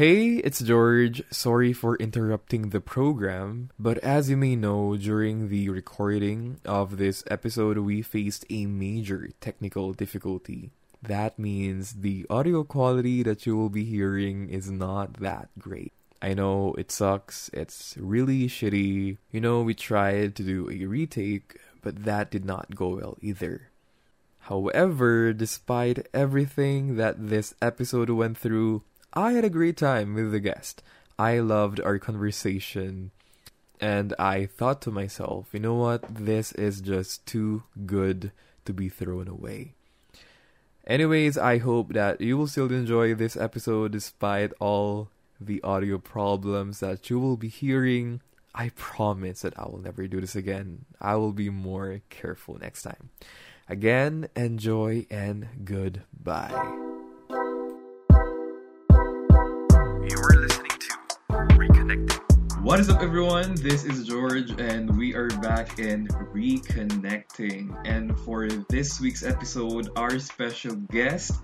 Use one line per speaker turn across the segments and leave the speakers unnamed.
Hey, it's George. Sorry for interrupting the program, but as you may know, during the recording of this episode, we faced a major technical difficulty. That means the audio quality that you will be hearing is not that great. I know it sucks, it's really shitty. You know, we tried to do a retake, but that did not go well either. However, despite everything that this episode went through, I had a great time with the guest. I loved our conversation. And I thought to myself, you know what? This is just too good to be thrown away. Anyways, I hope that you will still enjoy this episode despite all the audio problems that you will be hearing. I promise that I will never do this again. I will be more careful next time. Again, enjoy and goodbye. What is up, everyone? This is George, and we are back in Reconnecting. And for this week's episode, our special guest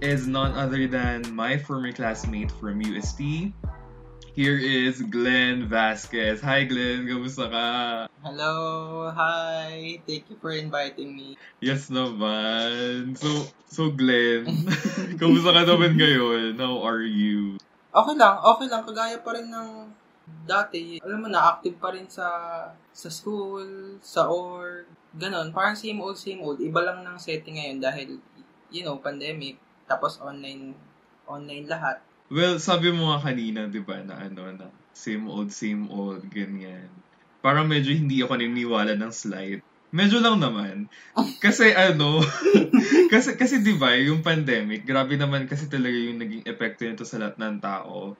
is none other than my former classmate from UST. Here is Glenn Vasquez. Hi, Glenn. Kamusta ka?
Hello. Hi. Thank you for inviting me.
Yes naman. So, so Glenn, kamusta ka naman ngayon? How are you?
Okay lang. Okay lang. Kagaya pa rin ng dati, alam mo na, active pa rin sa sa school, sa org, ganon. Parang same old, same old. Iba lang ng setting ngayon dahil, you know, pandemic, tapos online, online lahat.
Well, sabi mo nga kanina, di ba, na ano, na same old, same old, ganyan. Parang medyo hindi ako naniniwala ng slide. Medyo lang naman. Kasi ano, kasi kasi 'di ba, yung pandemic, grabe naman kasi talaga yung naging epekto nito sa lahat ng tao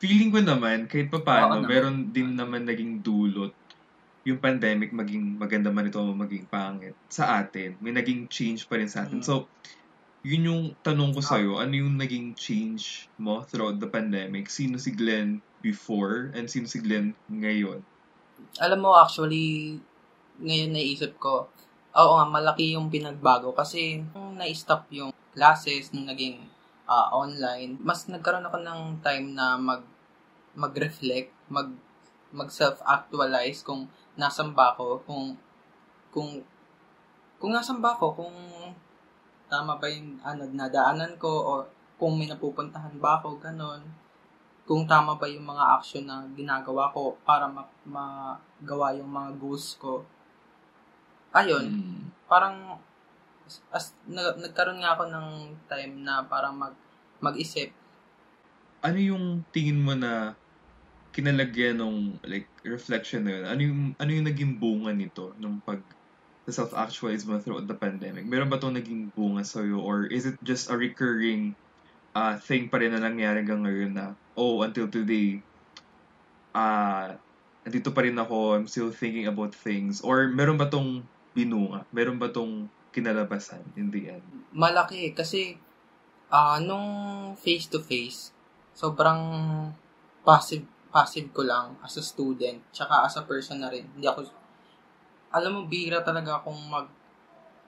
feeling ko naman, kahit pa paano, meron din naman naging dulot yung pandemic maging maganda man ito o maging pangit sa atin. May naging change pa rin sa atin. Mm. So, yun yung tanong ko sa'yo. Ano yung naging change mo throughout the pandemic? Sino si Glenn before and sino si Glenn ngayon?
Alam mo, actually, ngayon naisip ko, oo nga, malaki yung pinagbago kasi nung na-stop yung classes, nung naging uh, online, mas nagkaroon ako ng time na mag mag-reflect, mag mag self-actualize kung nasan ba ako, kung kung kung nasan ba ako, kung tama ba yung ano, nadaanan ko o kung may napupuntahan ba ako, ganon. Kung tama ba yung mga action na ginagawa ko para ma- magawa yung mga goals ko. Ayun, mm. parang as nag, nagkaroon nga ako ng time na para mag mag-isip.
Ano yung tingin mo na kinalagyan ng like reflection na yun? Ano yung ano yung naging bunga nito nung pag self-actualize mo throughout the pandemic? Meron ba itong naging bunga sa'yo or is it just a recurring uh, thing pa rin na nangyari hanggang ngayon na oh, until today, uh, nandito pa rin ako, I'm still thinking about things or meron ba tong binunga? Meron ba tong kinalabasan in the end?
Malaki kasi uh, nung face-to-face, sobrang passive passive ko lang as a student, tsaka as a person na rin. Hindi ako, alam mo, bira talaga akong mag,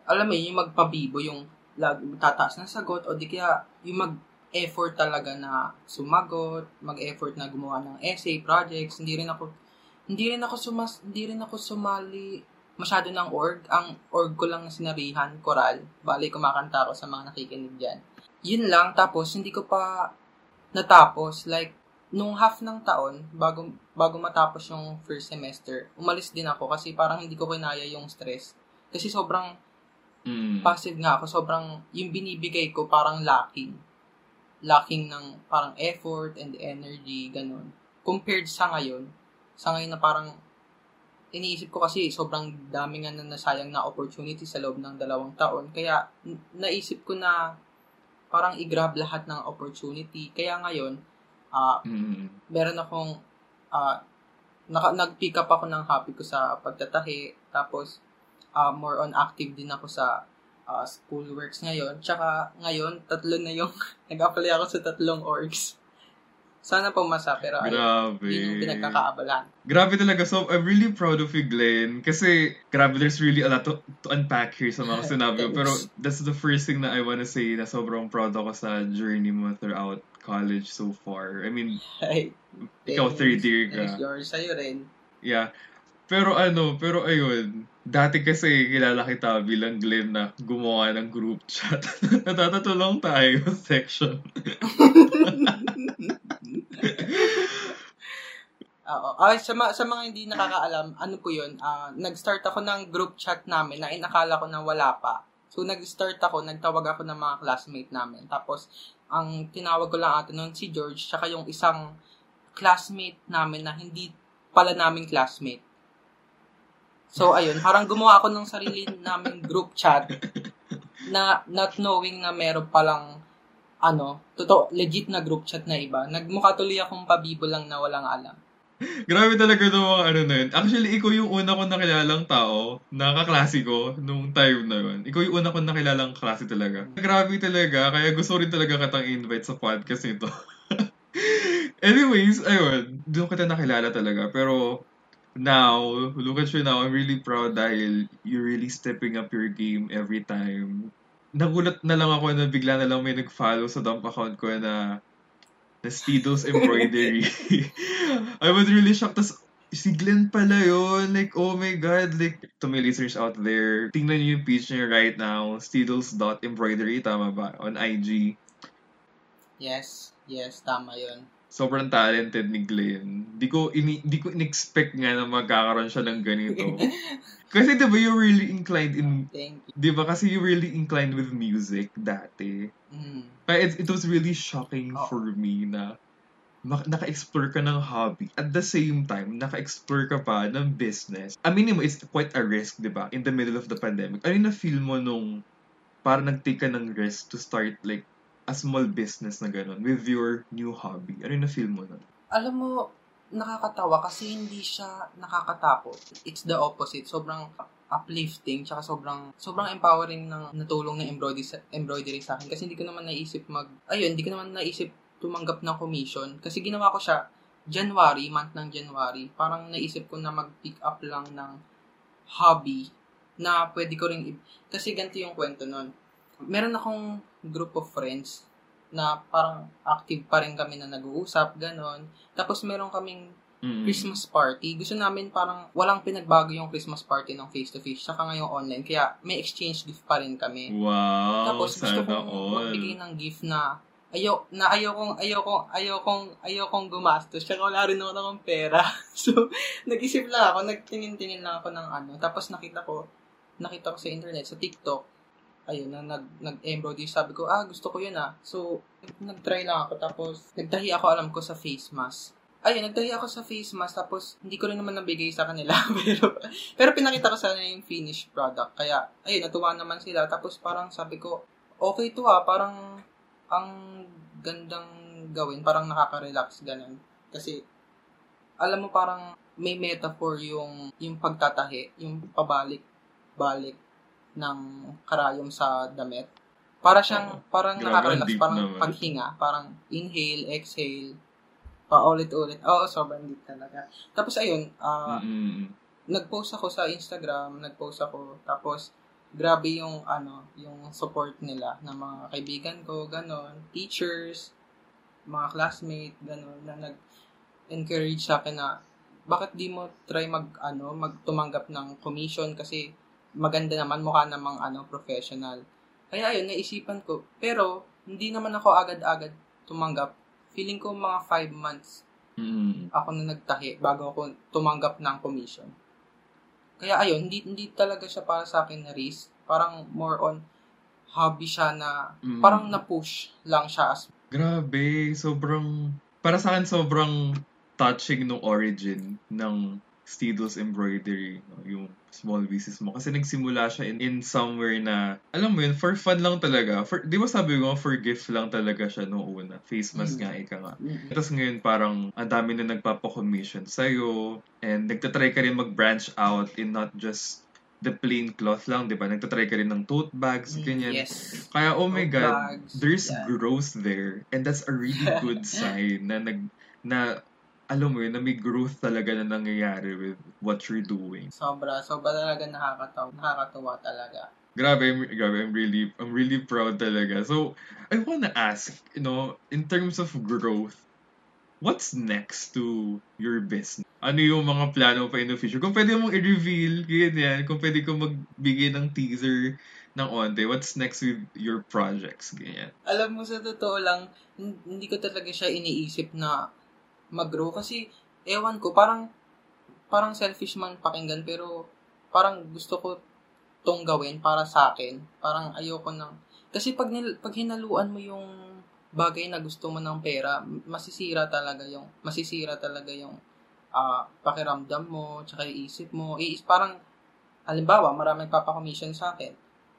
alam mo yung magpabibo, yung lag, tataas ng sagot, o di kaya yung mag-effort talaga na sumagot, mag-effort na gumawa ng essay, projects, hindi rin ako, hindi rin ako sumas, hindi rin ako sumali masyado ng org. Ang org ko lang sinarihan, koral. Bali, kumakanta ako sa mga nakikinig dyan. Yun lang, tapos hindi ko pa natapos. Like, nung half ng taon, bago, bago matapos yung first semester, umalis din ako kasi parang hindi ko kinaya yung stress. Kasi sobrang mm. passive nga ako. Sobrang, yung binibigay ko parang lacking. Lacking ng parang effort and energy, ganun. Compared sa ngayon, sa ngayon na parang iniisip ko kasi sobrang dami nga na nasayang na opportunity sa loob ng dalawang taon. Kaya naisip ko na parang i-grab lahat ng opportunity. Kaya ngayon, uh, mm-hmm. meron akong uh, naka, nag-pick up ako ng hobby ko sa pagtatahi. Tapos, uh, more on active din ako sa uh, school works ngayon. Tsaka ngayon, tatlo na yung nag-apply ako sa tatlong orgs. Sana pumasa, pero grabe. Ay, yun yung pinagkakaabalahan.
Grabe talaga. So, I'm really proud of you, Glenn. Kasi, grabe, there's really a lot to, to unpack here sa mga sinabi mo. pero, that's the first thing na I wanna say na sobrang proud ako sa journey mo throughout college so far. I mean,
Ay,
ikaw third year ka.
Thanks, George. Sa'yo rin.
Yeah. Pero ano, pero ayun, dati kasi kilala kita bilang Glenn na gumawa ng group chat. Natatatulong tayo section.
Oo. Ay, sa, ma- sa mga hindi nakakaalam, ano po yun, ah, nag-start ako ng group chat namin na inakala ko na wala pa. So, nag-start ako, nagtawag ako ng mga classmate namin. Tapos, ang tinawag ko lang ata noon si George, tsaka yung isang classmate namin na hindi pala naming classmate. So, ayun, parang gumawa ako ng sarili naming group chat na not knowing na meron palang ano, totoo, legit na group chat na iba. Nagmukha tuloy akong pabibo lang na walang alam.
Grabe talaga ng mga ano na yun. Actually, ikaw yung una ko nakilalang tao, nakaklase ko, nung time na yun. Ikaw yung una ko nakilalang klase talaga. Grabe talaga, kaya gusto rin talaga katang invite sa podcast nito. Anyways, ayun, doon kita nakilala talaga. Pero, now, look at you now, I'm really proud dahil you're really stepping up your game every time. Nagulat na lang ako na bigla na lang may nag-follow sa dump account ko na na Stidos embroidery. I was really shocked. Tapos, si Glenn pala yun. Like, oh my God. Like, to my listeners out there, tingnan niyo yung page niya right now. Stidos.embroidery, tama ba? On IG.
Yes, yes, tama yun.
Sobrang talented ni Glenn. Di ko, ini, di ko in-expect nga na magkakaroon siya ng ganito. Kasi di ba you're really inclined in,
Thank you.
di ba kasi you're really inclined with music dati.
Mm.
Kaya it, it was really shocking
Oh.
for me na naka-explore ka ng hobby. At the same time, naka-explore ka pa ng business. Aminin mo, it's quite a risk, di ba? In the middle of the pandemic. Ano yung na-feel mo nung parang nag-take ka ng risk to start like a small business na gano'n with your new hobby? Ano yung na-feel mo nun?
Alam mo, nakakatawa kasi hindi siya nakakatakot. It's the opposite. Sobrang uplifting, tsaka sobrang sobrang empowering ng natulong ng embroidery sa, embroidery sa akin kasi hindi ko naman naisip mag ayun, hindi ko naman naisip tumanggap ng commission kasi ginawa ko siya January, month ng January. Parang naisip ko na mag-pick up lang ng hobby na pwede ko ring i- kasi ganito yung kwento nun. Meron akong group of friends na parang active pa rin kami na nag-uusap, ganon. Tapos meron kaming
Mm.
Christmas party. Gusto namin parang walang pinagbago yung Christmas party ng face-to-face saka ngayong online. Kaya may exchange gift pa rin kami.
Wow,
Tapos gusto kong
all.
magbigay ng gift na ayaw, na ayaw kong, ayaw kong, ayaw kong, ayaw kong gumastos. Tsaka wala rin ako ng pera. so, nag-isip lang ako, nagtingin-tingin lang ako ng ano. Tapos nakita ko, nakita ko sa internet, sa TikTok, ayun, na nag, nag-embroidery. Sabi ko, ah, gusto ko yun ah. So, nag-try lang ako. Tapos, nagtahi ako, alam ko, sa face mask. Ayun, nagtahi ako sa face mask. Tapos, hindi ko rin naman nabigay sa kanila. pero, pero pinakita ko sa kanila yung finished product. Kaya, ayun, natuwa naman sila. Tapos, parang sabi ko, okay to ah. Parang, ang gandang gawin. Parang nakaka-relax, ganun. Kasi, alam mo, parang may metaphor yung, yung pagtatahi, yung pabalik-balik ng karayom sa damit. Para siyang, parang
Grabe,
nakaka-relax, parang
naman.
paghinga, parang inhale, exhale, paulit-ulit. Oo, sobrang deep talaga. Tapos ayun, ah,
Mm-mm.
nag-post ako sa Instagram, nag-post ako, tapos grabe yung ano, yung support nila ng mga kaibigan ko, ganon, teachers, mga classmate, ganon, na nag-encourage sa akin na bakit di mo try mag ano, magtumanggap ng commission kasi maganda naman mukha namang ano professional. Kaya ayun, naisipan ko. Pero hindi naman ako agad-agad tumanggap. Feeling ko mga 5 months
Mm-mm.
ako na nagtahi bago ako tumanggap ng commission. Kaya ayun, hindi, hindi talaga siya para sa akin na risk. Parang more on hobby siya na
Mm.
parang na-push lang siya as
Grabe, sobrang... Para sa akin, sobrang touching nung origin ng Stidos Embroidery, yung small business mo. Kasi nagsimula siya in, in somewhere na, alam mo yun, for fun lang talaga. For, di ba sabi ko, for gift lang talaga siya noong una. Face mask
Mm.
nga, ika nga.
Mm.
Tapos ngayon parang ang dami na nagpapa-commission sa'yo and nagtatry ka rin mag-branch out in not just the plain cloth lang, di ba? Nagtatry ka rin ng tote bags,
Mm,
ganyan.
Yes.
Kaya, oh my
Tote
God,
bags,
there's
yeah.
growth there. And that's a really good sign na nag, na, alam mo yun, na may growth talaga na nangyayari with what you're doing.
Sobra, sobra talaga nakakatawa, nakakatuwa talaga.
Grabe, I'm, grabe, I'm really, I'm really proud talaga. So, I wanna ask, you know, in terms of growth, what's next to your business? Ano yung mga plano pa in the future? Kung pwede mong i-reveal, ganyan, kung pwede ko magbigay ng teaser ng onte, what's next with your projects, ganyan.
Alam mo, sa totoo lang, hindi ko talaga siya iniisip na mag-grow kasi, ewan ko, parang, parang selfish man pakinggan, pero parang gusto ko tong gawin para sa akin. Parang ayoko nang... Kasi pag, nil, pag hinaluan mo yung bagay na gusto mo ng pera, masisira talaga yung masisira talaga yung uh, pakiramdam mo, tsaka yung isip mo. Iis parang halimbawa, maraming papakommission sa akin.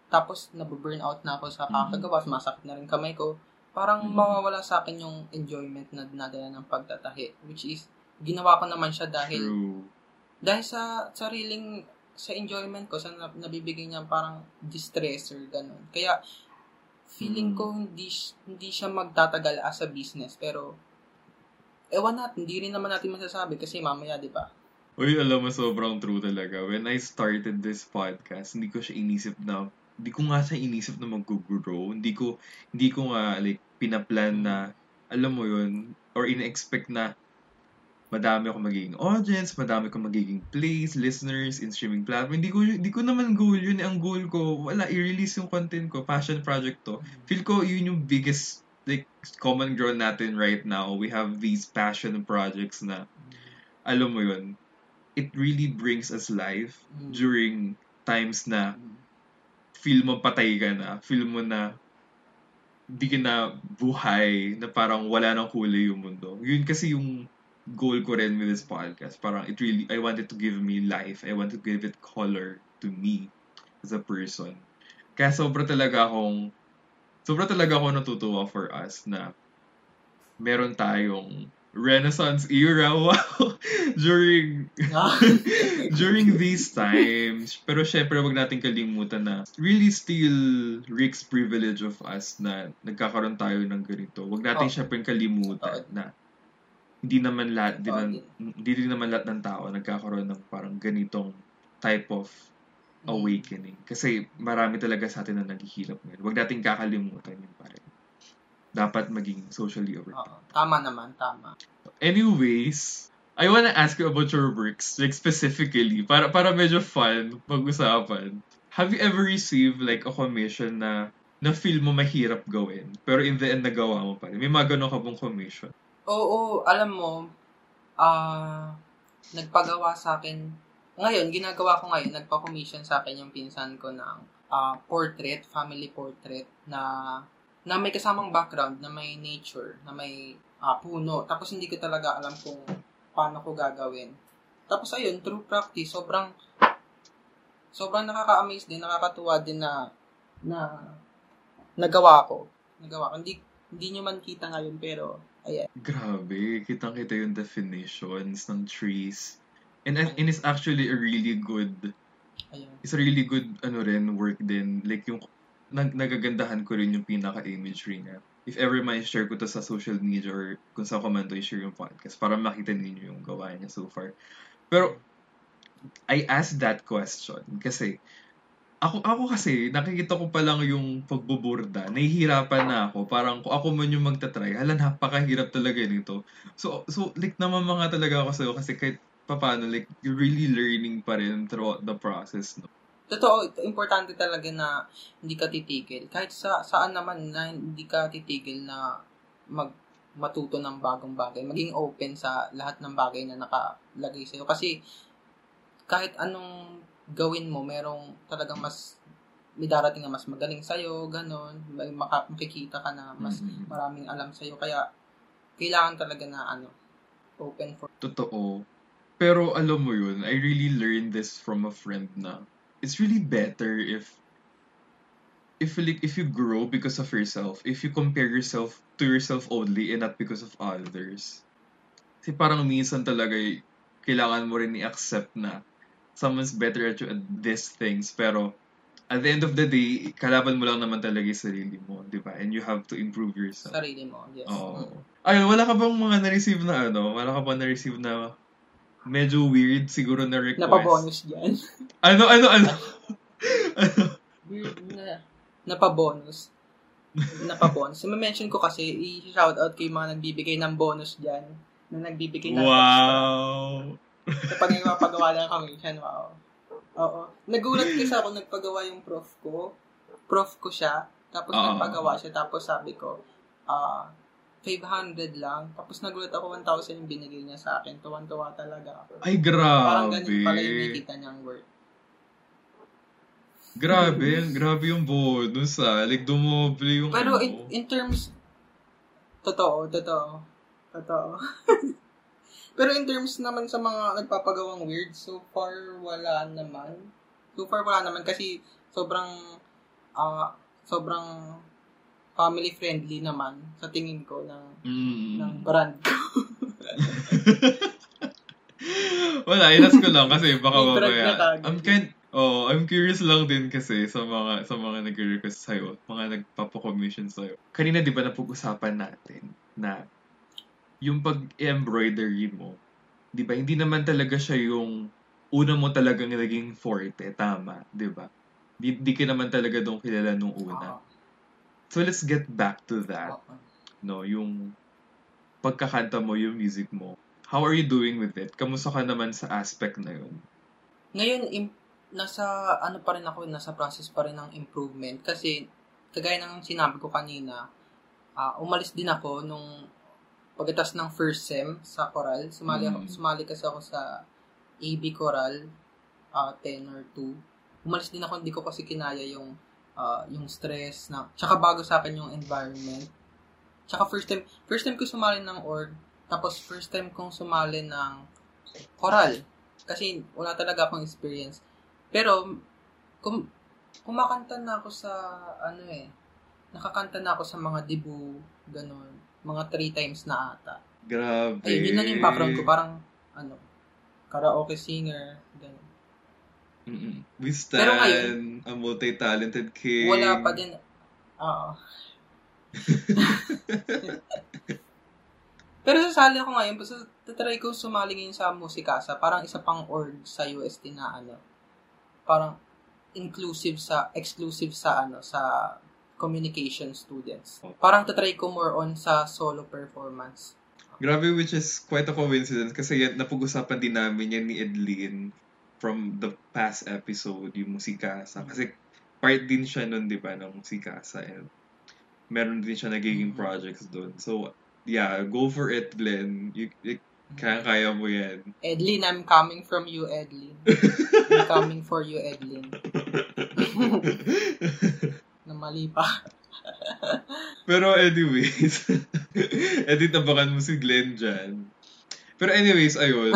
Tapos nabu-burn out na ako sa kakagawa, mm-hmm. masakit na rin kamay ko. Parang mm-hmm. mawawala sa akin yung enjoyment na dinadala ng pagtatahi, which is ginawa ko naman siya dahil
True.
dahil sa sariling sa enjoyment ko, sa nabibigay niya parang distressor, ganun. Kaya, feeling mm. ko hindi, hindi siya magtatagal as a business, pero, ewan natin, hindi rin naman natin masasabi kasi mamaya, di ba?
Uy, alam mo, sobrang true talaga. When I started this podcast, hindi ko siya inisip na, hindi ko nga siya inisip na mag-grow. Hindi ko, hindi ko nga, like, pinaplan na, alam mo yun, or in-expect na, madami ako magiging audience, madami ko magiging plays, listeners in streaming platform. Hindi ko, hindi ko naman goal yun. Ang goal ko, wala, i-release yung content ko. Passion project to. Feel ko yun yung biggest like common ground natin right now. We have these passion projects na, alam mo yun, it really brings us life mm. during times na feel mo patay ka na, feel mo na di ka na buhay, na parang wala nang kulay yung mundo. Yun kasi yung goal ko rin with this podcast. Parang it really, I wanted to give me life. I wanted to give it color to me as a person. Kaya sobra talaga akong, sobra talaga ako natutuwa for us na meron tayong Renaissance era wow during during these times pero syempre wag nating kalimutan na really still Rick's privilege of us na nagkakaroon tayo ng ganito wag nating oh. syempre kalimutan oh. na hindi naman lahat din, hindi din naman lahat ng tao nagkakaroon ng parang ganitong type of mm. awakening. Kasi marami talaga sa atin na naghihirap ngayon. Huwag nating kakalimutan yun pa rin. Dapat maging socially aware.
Oo, tama naman, tama.
Anyways, I wanna ask you about your works, like specifically, para para medyo fun pag-usapan. Have you ever received like a commission na na feel mo mahirap gawin, pero in the end nagawa mo pa rin? May mga ganun ka bang commission?
Oo, alam mo, ah, uh, nagpagawa sa akin, ngayon, ginagawa ko ngayon, nagpa-commission sa akin yung pinsan ko ng uh, portrait, family portrait, na na may kasamang background, na may nature, na may uh, puno. Tapos hindi ko talaga alam kung paano ko gagawin. Tapos ayun, through practice, sobrang sobrang nakaka-amaze din, nakakatuwa din na na nagawa ko. Nagawa ko. Hindi, hindi nyo man kita ngayon, pero Ayan.
Grabe, kitang-kita yung definitions ng trees. And, and it's actually a really good,
Ayan.
it's a really good, ano rin, work din. Like yung, nag, nagagandahan ko rin yung pinaka-imagery niya. If ever may share ko to sa social media or kung saan ko man to i-share yung podcast para makita ninyo yung gawa niya so far. Pero, I asked that question kasi ako, ako kasi, nakikita ko pa lang yung pagbuburda. Nahihirapan na ako. Parang kung ako man yung magta-try, hala, napakahirap talaga nito. So, so like, namamanga talaga ako sa'yo kasi kahit paano, like, you're really learning pa rin throughout the process, no?
Totoo, importante talaga na hindi ka titigil. Kahit sa saan naman na hindi ka titigil na mag matuto ng bagong bagay. Maging open sa lahat ng bagay na nakalagay sa'yo. Kasi kahit anong gawin mo, merong talagang mas may darating na mas magaling sa'yo, ganun. May maka, makikita ka na mas mm-hmm. maraming alam sa'yo. Kaya, kailangan talaga na, ano, open for...
Totoo. Pero, alam mo yun, I really learned this from a friend na it's really better if if like if you grow because of yourself, if you compare yourself to yourself only and not because of others. Kasi parang minsan talaga kailangan mo rin i-accept na someone's better at you at these things, pero at the end of the day, kalaban mo lang naman talaga yung sarili mo, di ba? And you have to improve yourself.
Sarili mo, yes. Oo.
Ayun, wala ka bang mga na-receive na ano? Wala ka bang na-receive na medyo weird siguro na request?
Napabonus dyan.
ano, ano, ano? ano?
weird na napabonus. napabonus. So, mention ko kasi, i-shoutout ko yung mga nagbibigay ng bonus dyan. Na nagbibigay ng
Wow!
Kapag nagpapagawa ng commission, wow. Oo. Nagulat kasi ako nagpagawa yung prof ko. Prof ko siya. Tapos
Oo.
nagpagawa siya. Tapos sabi ko, ah, 500 lang. Tapos nagulat ako 1,000 yung binigay niya sa akin. Tuwan-tuwa talaga ako.
Ay,
Parang
grabe.
ganun pala yung nakikita niyang worth.
Grabe, grabe yung bonus ah. Like, dumoble yung
Pero
ano.
in, in terms, totoo, totoo, totoo. Pero in terms naman sa mga nagpapagawang weird, so far wala naman. So far wala naman kasi sobrang, ah, sobrang family friendly naman sa tingin ko ng,
Mm.
ng brand ko.
Wala, inas ko lang kasi baka mamaya. I'm kind, oh, I'm curious lang din kasi sa mga sa mga nagre-request sa'yo, mga nagpapa-commission sa'yo. Kanina di ba napag-usapan natin na yung pag-embroidery mo, di ba, hindi naman talaga siya yung una mo talagang naging forte, tama, di ba? Di, di ka naman talaga doon kilala nung una. So let's get back to that
Oo.
no, yung pagkakanta mo, yung music mo. How are you doing with it? Kamusta ka naman sa aspect na yun?
Ngayon, im- nasa, ano pa rin ako, nasa process pa rin ng improvement. Kasi, kagaya ng sinabi ko kanina, ah, umalis din ako nung pagkatas ng first sem sa choral. Sumali, ako,
Mm.
sumali kasi ako sa AB choral, ah, tenor 2. Umalis din ako, hindi ko kasi kinaya yung ah, yung stress na, tsaka bago sa akin yung environment. Tsaka first time, first time ko sumali ng org, tapos first time kong sumali ng choral. Kasi wala talaga akong experience. Pero, kum, kumakanta na ako sa, ano eh, nakakanta na ako sa mga debut, ganun. Mga three times na ata.
Grabe.
Ayun, yun lang yung background ko. Parang, ano, karaoke singer, ganun.
Mm-mm. We
Pero
stand a multi-talented kid.
Wala pa din. Oo. Pero sasali ako ngayon, basta tatry ko sumali ngayon sa musikasa. Parang isa pang org sa UST na ano. Parang inclusive sa, exclusive sa ano, sa communication students. Parang tatry ko more on sa solo performance.
Grabe, which is quite a coincidence kasi yan, napag-usapan din namin yan ni Edlin from the past episode, yung musikasa. Kasi part din siya nun, di ba, ng musikasa. And meron din siya nagiging
Mhm.
projects doon. So, yeah, go for it, Glenn. You, you, kaya-kaya mo yan.
Edlin, I'm coming from you, Edlin. I'm coming for you, Edlin. Na mali pa.
Pero anyways, edit abangan mo si Glenn dyan. Pero anyways, ayun.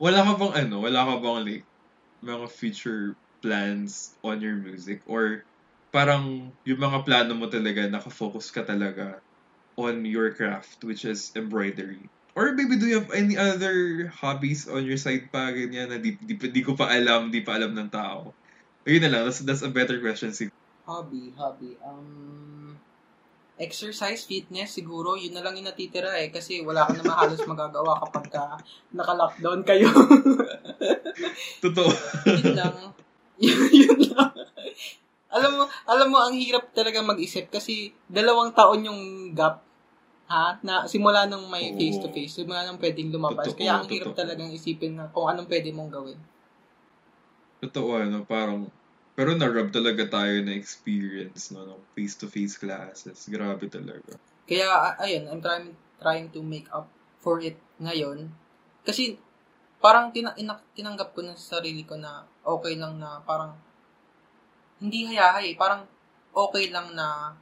Wala ka bang ano, wala ka bang like, mga future plans on your music? Or parang yung mga plano mo talaga, nakafocus ka talaga on your craft, which is embroidery? Or maybe do you have any other hobbies on your side pa, ganyan, na di, di, di ko pa alam, di pa alam ng tao? Ayun na lang, that's, that's a better question siguro.
Hobby, hobby. Um, exercise, fitness, siguro, yun na lang yung natitira eh. Kasi wala ka naman halos magagawa kapag ka naka-lockdown kayo.
Totoo.
yun lang. Yun, yun lang. alam mo, alam mo, ang hirap talaga mag-isip kasi dalawang taon yung gap ha, na simula nung may
Oo.
face-to-face, simula nung pwedeng lumabas.
Totoo,
Kaya ang hirap
totoo.
talagang isipin na kung anong pwede mong gawin.
Totoo, ano, parang, pero na-rub talaga tayo na experience, no, ng face-to-face classes. Grabe talaga.
Kaya, ayun, I'm trying, trying to make up for it ngayon. Kasi, parang tina, ina, tinanggap ko na sa sarili ko na okay lang na parang, hindi hayahay, parang okay lang na,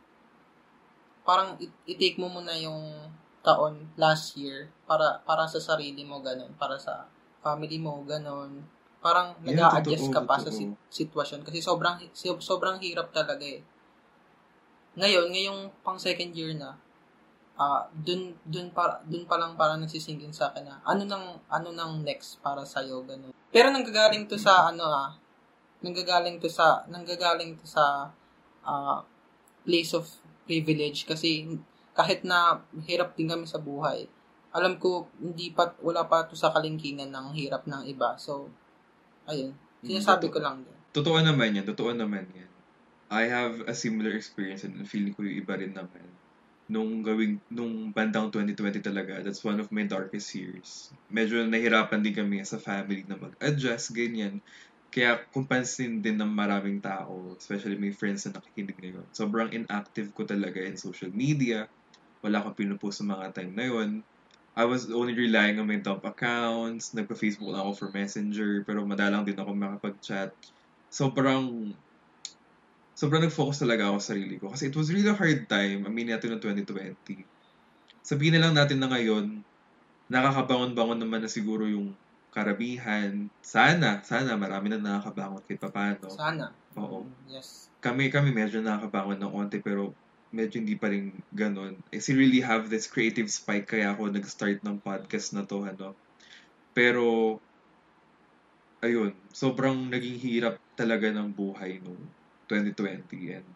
parang i- i-take mo muna yung taon last year para para sa sarili mo ganun, para sa family mo ganun. Parang
Yeah,
nag-a-adjust ka pa sa
totoo.
sit- sitwasyon kasi sobrang sobrang hirap talaga eh. Ngayon, ngayong pang second year na, ah dun dun pa dun pa lang parang nagsisingin sa akin na ano nang ano nang next para sa iyo ganun. Pero nanggagaling to sa ano ah, nanggagaling to sa nanggagaling to sa ah, place of privilege kasi kahit na hirap din kami sa buhay, alam ko hindi pa wala pa to sa kalingkingan ng hirap ng iba. So ayun, sinasabi ko lang din.
totoo naman yan, totoo naman yan. I have a similar experience and feeling ko yung iba rin naman. Nung gawing, nung bandang 2020 talaga, that's one of my darkest years. Medyo nahirapan din kami as a family na mag-adjust, ganyan. Kaya kung pansin din ng maraming tao, especially my friends na nakikinig ngayon, sobrang inactive ko talaga in social media. Wala akong pinupost sa mga time na yon. I was only relying on my dump accounts. Nagpa-Facebook lang ako for Messenger, pero madalang din ako makapag-chat. Sobrang sobrang nag-focus talaga ako sa sarili ko. Kasi it was really a hard time, amin natin ng 2020. Sabihin na lang natin na ngayon, nakakabangon-bangon naman na siguro yung karamihan. Sana, sana marami na nakakabangon kahit papano.
Sana.
Oo.
Yes.
Kami, kami medyo nakakabangon ng onte pero medyo hindi pa rin ganun. I still really have this creative spike kaya ako nag-start ng podcast na to, ano. Pero, ayun, sobrang naging hirap talaga ng buhay nung 2020 and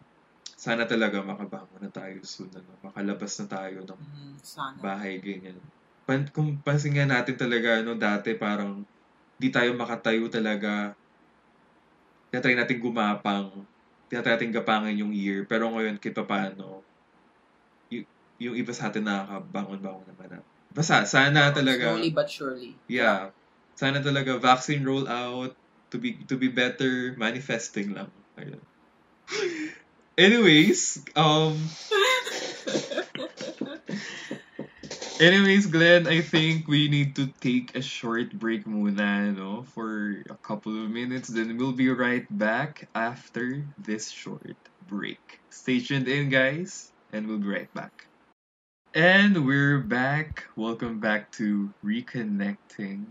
sana talaga makabangon na tayo soon, ano. Makalabas na tayo ng
Mm, sana.
bahay, ganyan. Pan, kung pansin nga natin talaga, no, dati parang di tayo makatayo talaga. Tinatry natin gumapang. Gapangin yung year. Pero ngayon, kita paano, y- yung iba sa atin nakakabangon-bangon naman na. Basta, sana talaga,
Slowly but surely.
yeah, sana talaga vaccine roll out to be to be better manifesting lang. Ayun. Anyways, um, Anyways, Glenn, I think we need to take a short break muna, no? For a couple of minutes. Then we'll be right back after this short break. Stay tuned in, guys, and we'll be right back. And we're back. Welcome back to Reconnecting.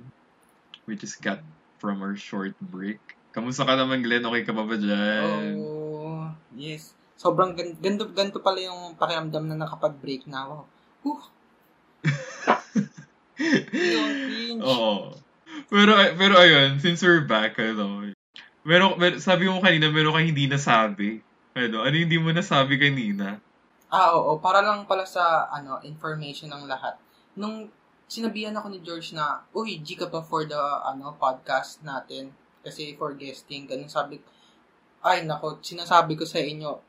We just got from our short break. Kamusta ka naman, Glenn? Okay ka ba ba dyan?
Oh, yes. Sobrang gan- ganto, ganto pala yung pakiramdam na nakapag-break na ako. Whew.
Oo. Pero, pero ayun, since we're back, ano, meron, mer- sabi mo kanina, meron kang hindi nasabi. Ano, ano hindi mo nasabi kanina?
Ah, oo. Para lang pala sa ano information ng lahat. Nung sinabihan ako ni George na, uy, G ka pa for the ano podcast natin. Kasi for guesting. Ganun sabi ay nako, sinasabi ko sa inyo,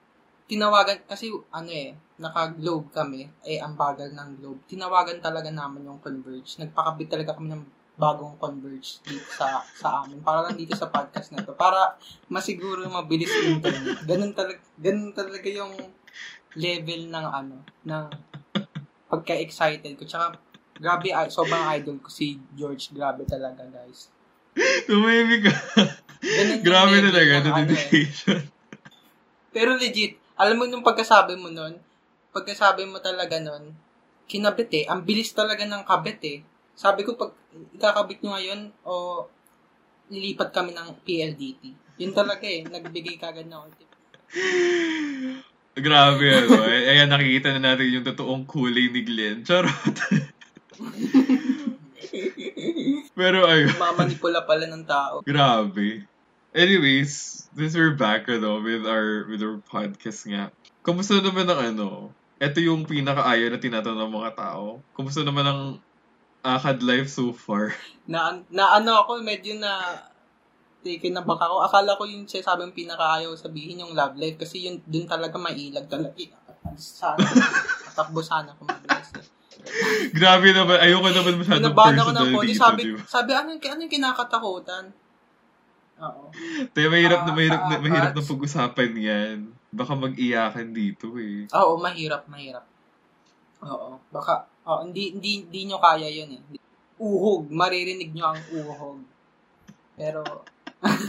tinawagan, kasi ano eh, naka-globe kami, eh ang bagal ng globe. Tinawagan talaga namin yung Converge. Nagpakabit talaga kami ng bagong Converge dito sa sa amin. Para lang dito sa podcast na to. Para masiguro mabilis yung internet. Ganun talaga, ganun talaga yung level ng ano, ng pagka-excited ko. Tsaka, grabe, ay- sobrang idol ko si George. Grabe talaga, guys.
Tumimik ka. Grabe talaga, the
ano eh.
dedication.
Pero legit, alam mo nung pagkasabi mo nun, pagkasabi mo talaga nun, kinabit eh. Ang bilis talaga ng kabit eh. Sabi ko, pag ikakabit nyo ngayon, o lilipat kami ng PLDT. Yun talaga eh. Nagbigay kagad na ako.
Grabe, ano. Ay- Ayan, nakikita na natin yung totoong kulay ni Glenn. Charot. pero ayun.
Mamanipula pala ng tao.
Grabe. Anyways, since we're back ano, with our with our podcast nga. Kumusta naman ang ano? Ito yung pinakaayaw na tinatanong ng mga tao. Kumusta naman ang akad life so far?
Na, na ano ako, medyo na taken na baka ako. Akala ko yung sinasabing pinakaayaw sabihin yung love life kasi yun dun talaga mailag talaga. Sana. Tatakbo sana kung mabilis. eh.
Grabe naman. Ayoko naman masyadong
Pinabahan ako ng
personal
konti.
dito,
Sabi,
di ba?
sabi ano, yung- ano yung kinakatakutan? Oo.
Tayo, mahirap na
Ah,
mahirap na
sa
mahirap na pag-usapan yan. Baka mag-iyakan dito eh.
Oo, mahirap, mahirap. Oo. Baka, oh, hindi, hindi, hindi nyo kaya yun eh. Uhog. Maririnig nyo ang uhog. Pero,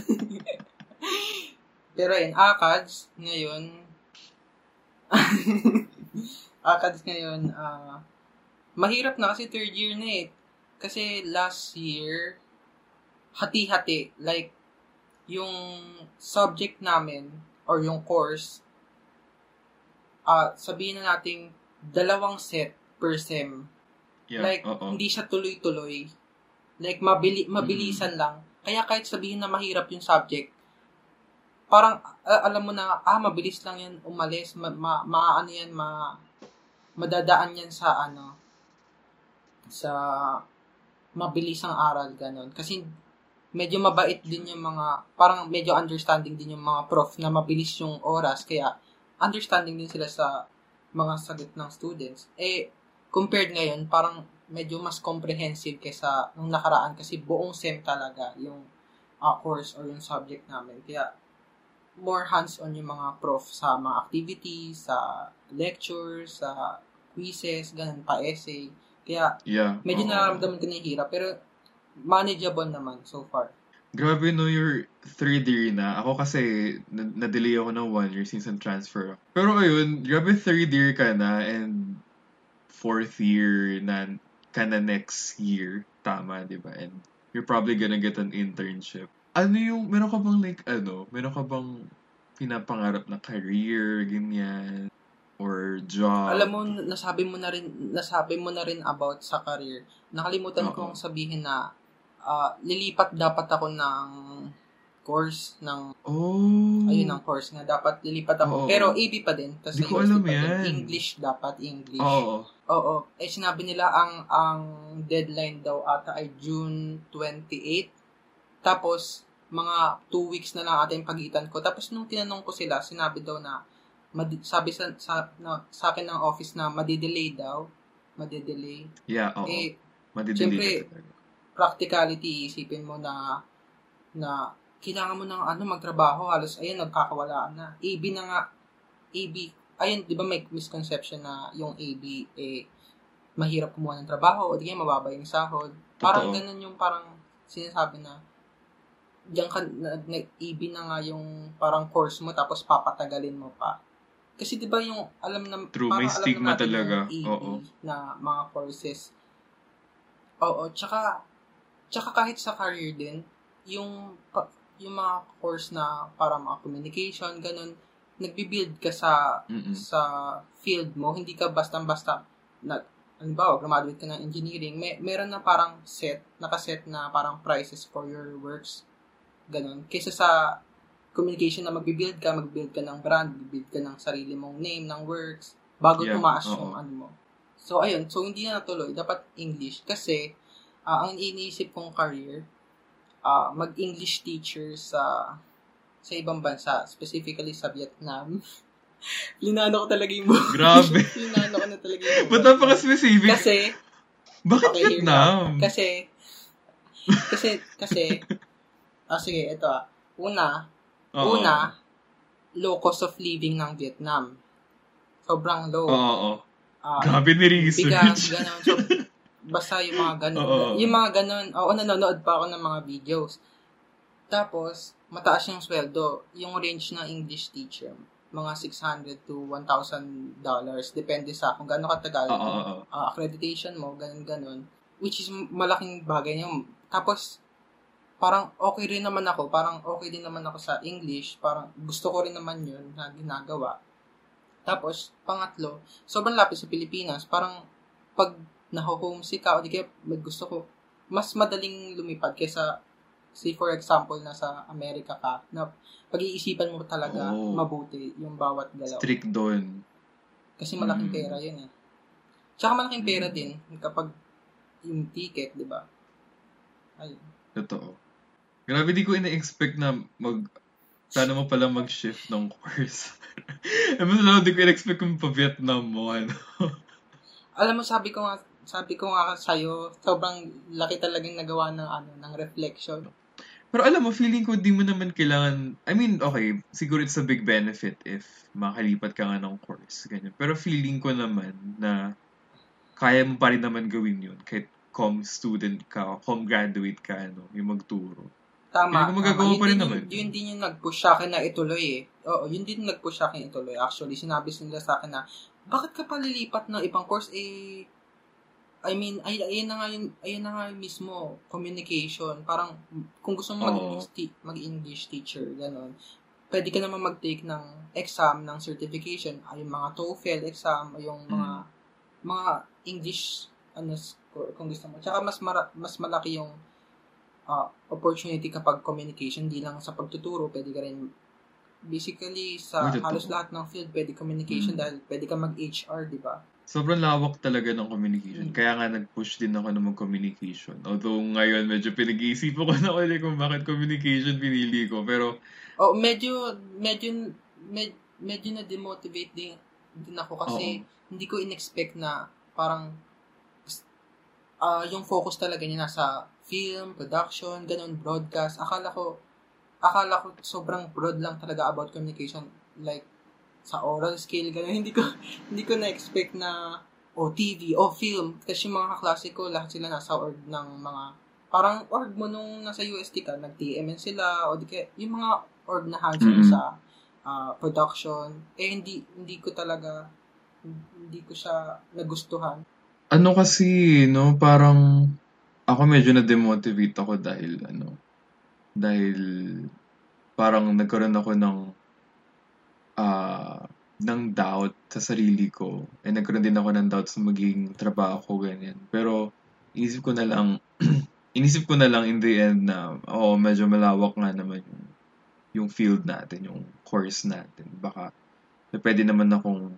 pero yun, ACADS ngayon, ACADS ngayon, ah, mahirap na kasi third year na eh. Kasi last year, hati-hati. Like, yung subject namin, or yung course, ah sabihin na nating dalawang set per sem.
Yeah,
like,
oo.
hindi siya tuloy-tuloy. Like, mabili, mabilisan lang. Kaya kahit sabihin na mahirap yung subject, parang, a- alam mo na, ah, mabilis lang yan umalis, ma, ma, ma- ano yan, ma, madadaan yan sa, ano, sa mabilisang aral, ganun. Kasi, medyo mabait din yung mga, parang medyo understanding din yung mga prof na mabilis yung oras, kaya understanding din sila sa mga sagot ng students. Eh, compared ngayon, parang medyo mas comprehensive kaysa nung nakaraan kasi buong SEM talaga yung uh, course or yung subject namin. Kaya, more hands-on yung mga prof sa mga activities, sa lectures, sa quizzes, ganun pa, essay. Kaya,
Yeah.
medyo
oo.
nararamdaman ko na yung hirap, pero manageable naman so far.
Grabe no, your third year na. Ako kasi, na- na-delay ako ng one year since ang transfer. Pero ayun, grabe third year ka na and fourth year na ka na next year. Tama, di ba? And you're probably gonna get an internship. Ano yung, meron ka bang like, ano, meron ka bang pinapangarap na career, ganyan, or job?
Alam mo, nasabi mo na rin, nasabi mo na rin about sa career. Nakalimutan
Oo.
kong sabihin na ah, lilipat dapat ako ng course ng
Oh.
ayun ang course nga dapat lilipat ako
Oo.
pero AB pa din tas
Di ko alam
din.
yan.
English dapat English
Oo.
oo eh sinabi nila ang ang deadline daw ata ay June 28 tapos mga two weeks na lang ata yung pagitan ko tapos nung tinanong ko sila sinabi daw na madi- sabi sa, sa, na, sa akin ng office na madidelay daw madidelay
Yeah, oo.
eh
Madidelay
syempre. Practicality, isipin mo na na kailangan mo ng ano magtrabaho halos ayun nagkakawalaan na AB na nga AB ayun di ba may misconception na yung AB eh mahirap kumuha ng trabaho o di kaya mababa yung sahod parang
Totoo.
ganun yung parang sinasabi na diyan ka nag AB na nga yung parang course mo tapos papatagalin mo pa kasi di ba yung alam na
True, may
alam
stigma
na
talaga.
yung AB
Oo.
na mga courses Oo, tsaka tsaka kahit sa career din, yung yung mga course na para mga communication, ganun, nagbi-build ka sa
Mm-mm.
sa field mo, hindi ka basta-basta nag halimbawa, graduate ka ng engineering, may meron na parang set, nakaset na parang prices for your works. Ganun. Kaysa sa communication na magbi-build ka, mag-build ka ng brand, mag-build ka ng sarili mong name, ng works, bago
Yeah,
tumaas
oo.
yung ano mo. So, ayun. So, hindi na natuloy. Dapat English. Kasi, ah, ang iniisip kong career, ah, mag-English teacher sa sa ibang bansa, specifically sa Vietnam. Linano ko talaga yung buhay.
Grabe.
Linano ko na talaga yung
Ba't
buhay.
napaka-specific?
Kasi,
Bakit
okay,
Vietnam?
kasi, kasi, kasi, ah, sige, ito ah. Una,
Oo.
una, low cost of living ng Vietnam. Sobrang low.
Oo, oo.
Ah,
Grabe ni
bigas,
research.
gano'n. So, basta yung mga gano'n.
Oo.
Yung mga gano'n, oo, nanonood pa ako ng mga videos. Tapos, mataas yung sweldo. Yung range ng English teacher, mga 600 to 1,000 dollars. Depende sa kung gaano katagal
Oo,
ah, accreditation mo, ganun ganon Which is malaking bagay yun. Tapos, parang okay rin naman ako. Parang okay din naman ako sa English. Parang gusto ko rin naman yun na ginagawa. Tapos, pangatlo, sobrang lapit sa Pilipinas. Parang, pag naho-homesick ka, o di kaya gusto ko, mas madaling lumipad kaysa, say for example, nasa Amerika ka, na pag-iisipan mo talaga
Oo.
mabuti yung bawat galaw.
Strict doon.
Kasi malaking
Mm.
pera yun eh. Tsaka malaking pera din kapag yung ticket, di ba? Ayun.
Totoo. Grabe, di ko ina-expect na mag... Sana mo pala mag-shift ng course. Mas lalo di ko ina-expect kung pa-Vietnam mo, ano.
Alam mo, sabi ko nga, sabi ko nga sa'yo, sobrang laki talagang nagawa ng ano, ng reflection.
Pero alam mo, feeling ko di mo naman kailangan... I mean, okay, siguro it's a big benefit if makalipat ka nga ng course. Ganyan. Pero feeling ko naman na kaya mo pa rin naman gawin yun kahit com student ka, com graduate ka, ano, yung magturo.
Tama.
Ang magagawa pa rin
Yun din
naman.
Yun din yung nag-push sa akin na ituloy eh. Oo, yun din yung nag-push sa akin ituloy. Actually, sinabi nila sa akin na, bakit ka pa lilipat ng ibang course? Eh, I mean, ay, ayun na nga yun, ayun na nga yun mismo, communication. Parang, kung gusto mo mag-English, te- mag-English teacher, ganun, pwede ka naman mag-take ng exam, ng certification, ay yung mga TOEFL exam, ay yung mga, mga English, ano, score, kung gusto mo. Tsaka mas, mara- mas malaki yung ah, opportunity kapag communication, di lang sa pagtuturo, pwede ka rin basically sa halos lahat ng field pwede communication
Mm.
dahil pwede ka mag-HR, di ba?
Sobrang lawak talaga ng communication.
Mm.
Kaya nga nag-push din ako ng mag-communication. Although ngayon medyo pinag-iisipan ko na ulit kung bakit communication pinili ko. Pero
Oh, medyo medyo med, medyo na demotivate din din ako kasi hindi ko inexpect na parang ah yung focus talaga niya nasa film, production, ganun, broadcast. Akala ko akala ko sobrang broad lang talaga about communication like sa oral scale ganun. Hindi ko hindi ko na-expect na o TV o film kasi yung mga kaklase ko lahat sila nasa org ng mga parang org mo nung nasa UST ka, nag-TMN sila o di kaya yung mga org na hands
Mhm.
sa ah, production eh hindi hindi ko talaga hindi ko siya nagustuhan.
ano kasi, no, parang ako medyo na-demotivate ako dahil ano, dahil parang nagkaroon ako ng ah ng doubt sa sarili ko. And nagkaroon din ako ng doubt sa magiging trabaho ko, ganyan. Pero, inisip ko na lang, inisip ko na lang in the end na, oo, medyo malawak nga naman yung, yung field natin, yung course natin. Baka, pwede naman akong,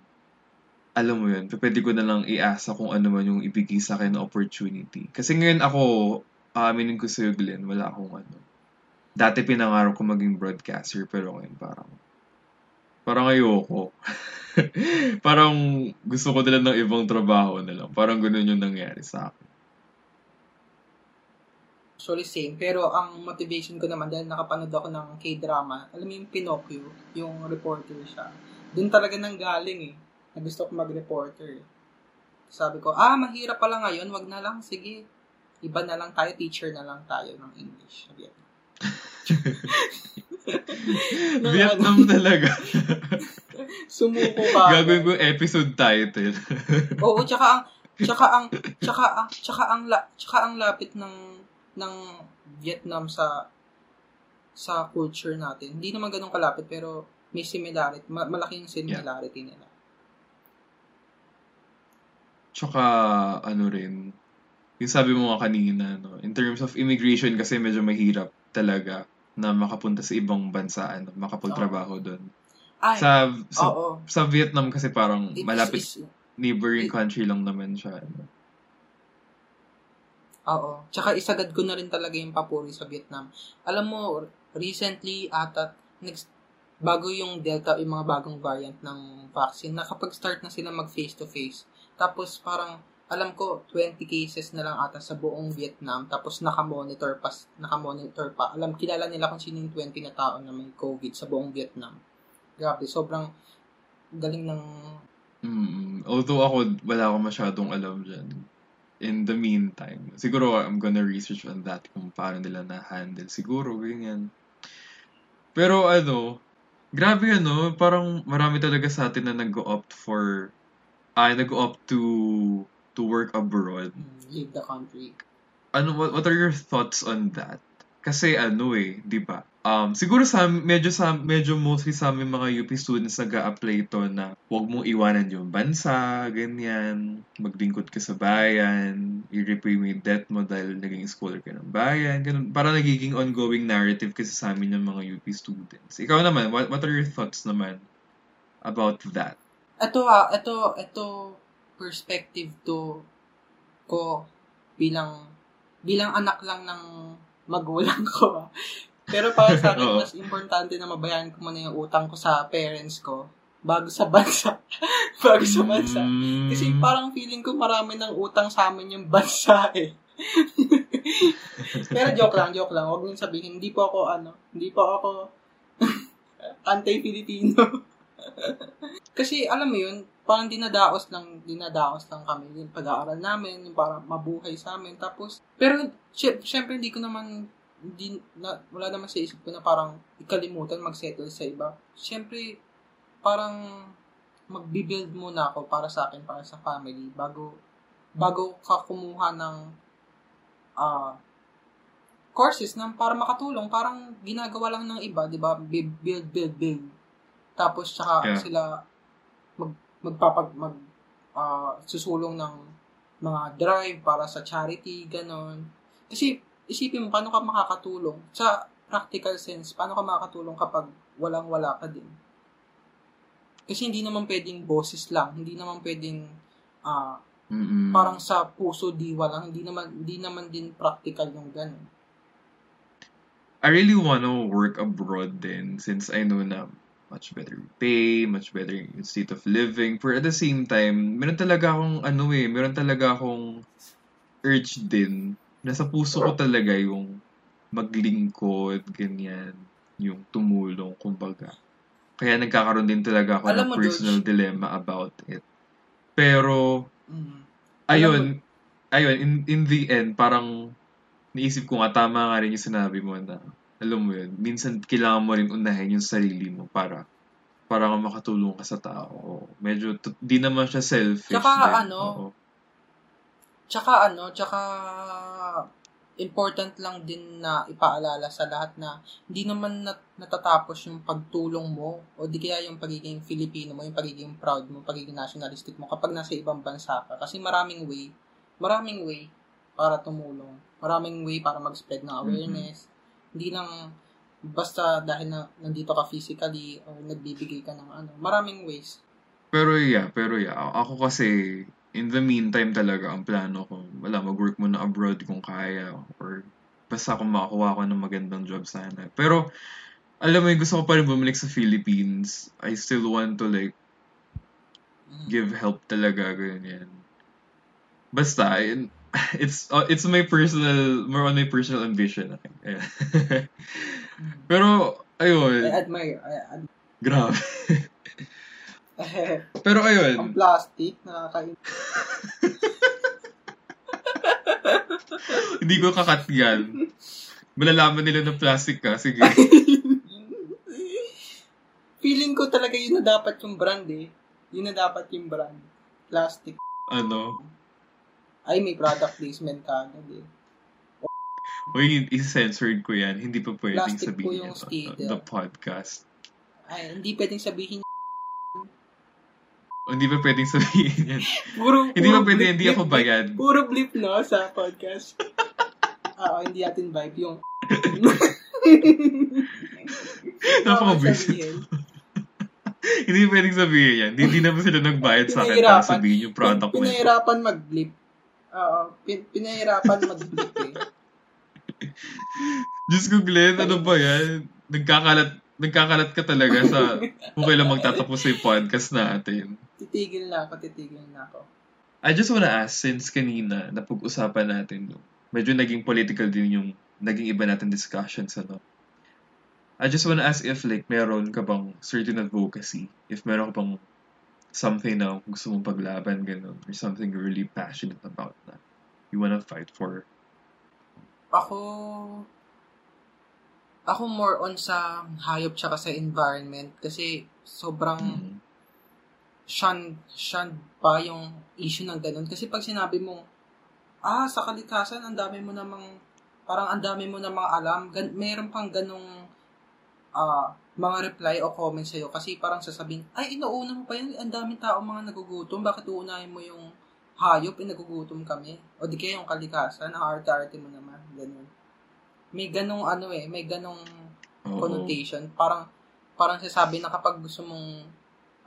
alam mo yun, pwede ko na lang iasa kung ano man yung ibigay sa akin na opportunity. Kasi ngayon ako, aaminin ko sa'yo, Glenn, wala akong ano. Dati pinangarap ko maging broadcaster, pero ngayon parang, parang ayoko. parang gusto ko na lang ng ibang trabaho na lang. Parang ganun yung nangyari sa akin.
Actually, same. Pero ang motivation ko naman dahil nakapanood ako ng K-drama, alam mo yung Pinocchio, yung reporter siya. Doon talaga nang galing eh. Na gusto ko mag-reporter. Sabi ko, ah, mahirap pala ngayon, wag na lang, sige. Iba na lang tayo, teacher na lang tayo ng English. Sabi.
Vietnam talaga.
Sumuko ka.
Gagawin ko episode title.
Oo, tsaka ang tsaka ang tsaka ang tsaka ang la, tsaka ang lapit ng ng Vietnam sa sa culture natin. Hindi naman ganun kalapit pero may similarity, ma- malaking similarity nila.
Tsaka, ano rin, yung sabi mo nga kanina, no, in terms of immigration kasi medyo mahirap talaga na makapunta sa ibang bansa, ano, makapagtrabaho doon.
Ay,
Sa, sa,
oo.
sa Vietnam kasi parang
It is-
malapit
is-
neighboring
it-
country lang naman siya. Ano.
Oo. Tsaka isagad ko na rin talaga yung papuri sa Vietnam. Alam mo, recently ata, next, bago yung Delta, yung mga bagong variant ng vaccine, nakapag-start na sila mag face-to-face. Tapos parang, alam ko, 20 cases na lang ata sa buong Vietnam. Tapos nakamonitor pa, nakamonitor pa. Alam, kilala nila kung sino yung 20 na tao na may COVID sa buong Vietnam. Grabe, sobrang galing ng
Mm, although ako, wala akong masyadong alam dyan. In the meantime, siguro I'm gonna research on that kung paano nila na-handle. Siguro, ganyan. Pero ano, grabe ano, parang marami talaga sa atin na nag-opt for, ay, nag-opt to, to work abroad.
mm, leave the country.
Ano, what, what are your thoughts on that? Kasi ano eh, di ba? Um, siguro sa medyo sa medyo mostly sa aming mga UP students nag-a-apply to na wag mong iwanan yung bansa, ganyan, maglingkod ka sa bayan, i-repay mo yung debt mo dahil naging scholar ka ng bayan, ganun. Para nagiging ongoing narrative kasi sa amin ng mga UP students. Ikaw naman, what, what are your thoughts naman about that?
Ito ah, ito, ito perspective to ko bilang bilang anak lang ng magulang ko. Pero para sa akin, mas importante na mabayaran ko muna yung utang ko sa parents ko bago sa bansa. bago sa bansa.
Mm,
Kasi parang feeling ko marami ng utang sa amin yung bansa eh. Pero joke lang, joke lang. Huwag niyong sabihin, hindi po ako ano, hindi po ako anti-Filipino. Kasi alam mo yun, parang dinadaos lang, dinadaos lang kami yung pag-aaral namin, yung parang mabuhay sa amin. Tapos, pero sy- syempre hindi ko naman, hindi, na, wala naman sa isip ko na parang ikalimutan mag-settle sa iba. Syempre, parang magbi-build muna ako para sa akin, para sa family, bago, bago ka kumuha ng ah courses na para makatulong, parang ginagawa lang ng iba, di ba? Build, build, build. Tapos, tsaka
Yeah.
sila magpapag, mag, ah, susulong ng mga drive para sa charity, ganon. Kasi, isipin mo, paano ka makakatulong? Sa practical sense, paano ka makakatulong kapag walang-wala ka din? Kasi hindi naman pwedeng boses lang, hindi naman pwedeng ah
Mm-mm.
parang sa puso diwa lang hindi naman hindi naman din practical yung ganun.
I really wanna work abroad then since I know na much better pay, much better state of living. But at the same time, meron talaga akong ano eh, meron talaga akong urge din. Nasa puso ko talaga yung maglingkod, ganyan. Yung tumulong, kumbaga. Kaya nagkakaroon din talaga ako
Alam
ng
mo,
personal
George-
dilemma about it. Pero,
Mm.
ayun, ayun, in, in the end, parang naisip ko nga, tama nga rin yung sinabi mo na, alam mo yun, minsan kailangan mo rin unahin yung sarili mo para para nga makatulong ka sa tao. Medyo, t- di naman siya selfish.
Tsaka
din.
ano,
Oo.
Tsaka ano, tsaka important lang din na ipaalala sa lahat na hindi naman nat- natatapos yung pagtulong mo o di kaya yung pagiging Filipino mo, yung pagiging proud mo, pagiging nationalistic mo kapag nasa ibang bansa ka. Kasi maraming way, maraming way para tumulong. Maraming way para mag-spread ng awareness. Hindi lang basta dahil na nandito ka physically or nagbibigay ka ng ano. Maraming ways.
Pero yeah, pero yeah. Ako kasi, in the meantime talaga, ang plano ko, wala, mag-work muna abroad kung kaya. Or basta kung makakuha ko ng magandang job sana. Pero, alam mo, yung gusto ko pa rin bumalik sa Philippines. I still want to like,
Mm.
give help talaga, ganyan. Basta, yun- it's uh, it's my personal, more on my personal ambition. Pero,
I
ayun,
admire. I ad-
grabe. Pero
ang
ayun,
plastic, nakakain.
hindi ko kakat yan. Malalaman nila na plastic ka. Sige.
Feeling ko talaga yun na dapat yung brand eh. Yun na dapat yung brand. Plastic.
Ano?
Ay, may product placement ka agad eh.
Uy, isa-censored ko yan. Hindi pa pwedeng
Plastic po
sabihin
yung
yan.
stated.
The podcast.
Ay, hindi pwedeng sabihin
Hindi pa pwedeng sabihin yan.
Puro,
Hindi
puro
pa pwede,
blip,
hindi ako bayad.
Puro blip, no, sa podcast. Oo, hindi natin vibe yung...
Napaka-buisit.
sabihin.
Hindi pwedeng sabihin yan. Hindi, hindi naman sila nagbayad sa akin para sabihin yung product mo.
Pinahirapan mag-blip. Oo, pin- pinahirapan mag-blip eh.
Diyos ko, Glenn, ano ba yan? Nagkakalat, nagkakalat ka talaga sa kung kailan magtatapos sa podcast natin.
Titigil na ako, titigil na ako.
I just wanna ask, since kanina, napag-usapan natin, no, medyo naging political din yung naging iba natin discussions, ano. I just wanna ask if, like, meron ka bang certain advocacy? If meron ka bang something na gusto mong paglaban, ganun, or something you're really passionate about na you wanna fight for?
Ako, ako more on sa hayop tsaka sa environment kasi sobrang
Mm.
shun, shun pa yung issue ng ganun. Kasi pag sinabi mo, ah, sa kalikasan, ang dami mo namang, parang ang dami mo namang alam, gan- meron pang ganong ah, mga reply o comment sa'yo kasi parang sasabihin, ay, inuuna mo pa yun, ang daming tao mga nagugutom, bakit uunahin mo yung hayop, eh, nagugutom kami? O di kaya yung kalikasan, ang arte-arte mo naman, ganun. May ganong ano eh, may ganong
Oo.
connotation. Parang parang sasabi na kapag gusto mong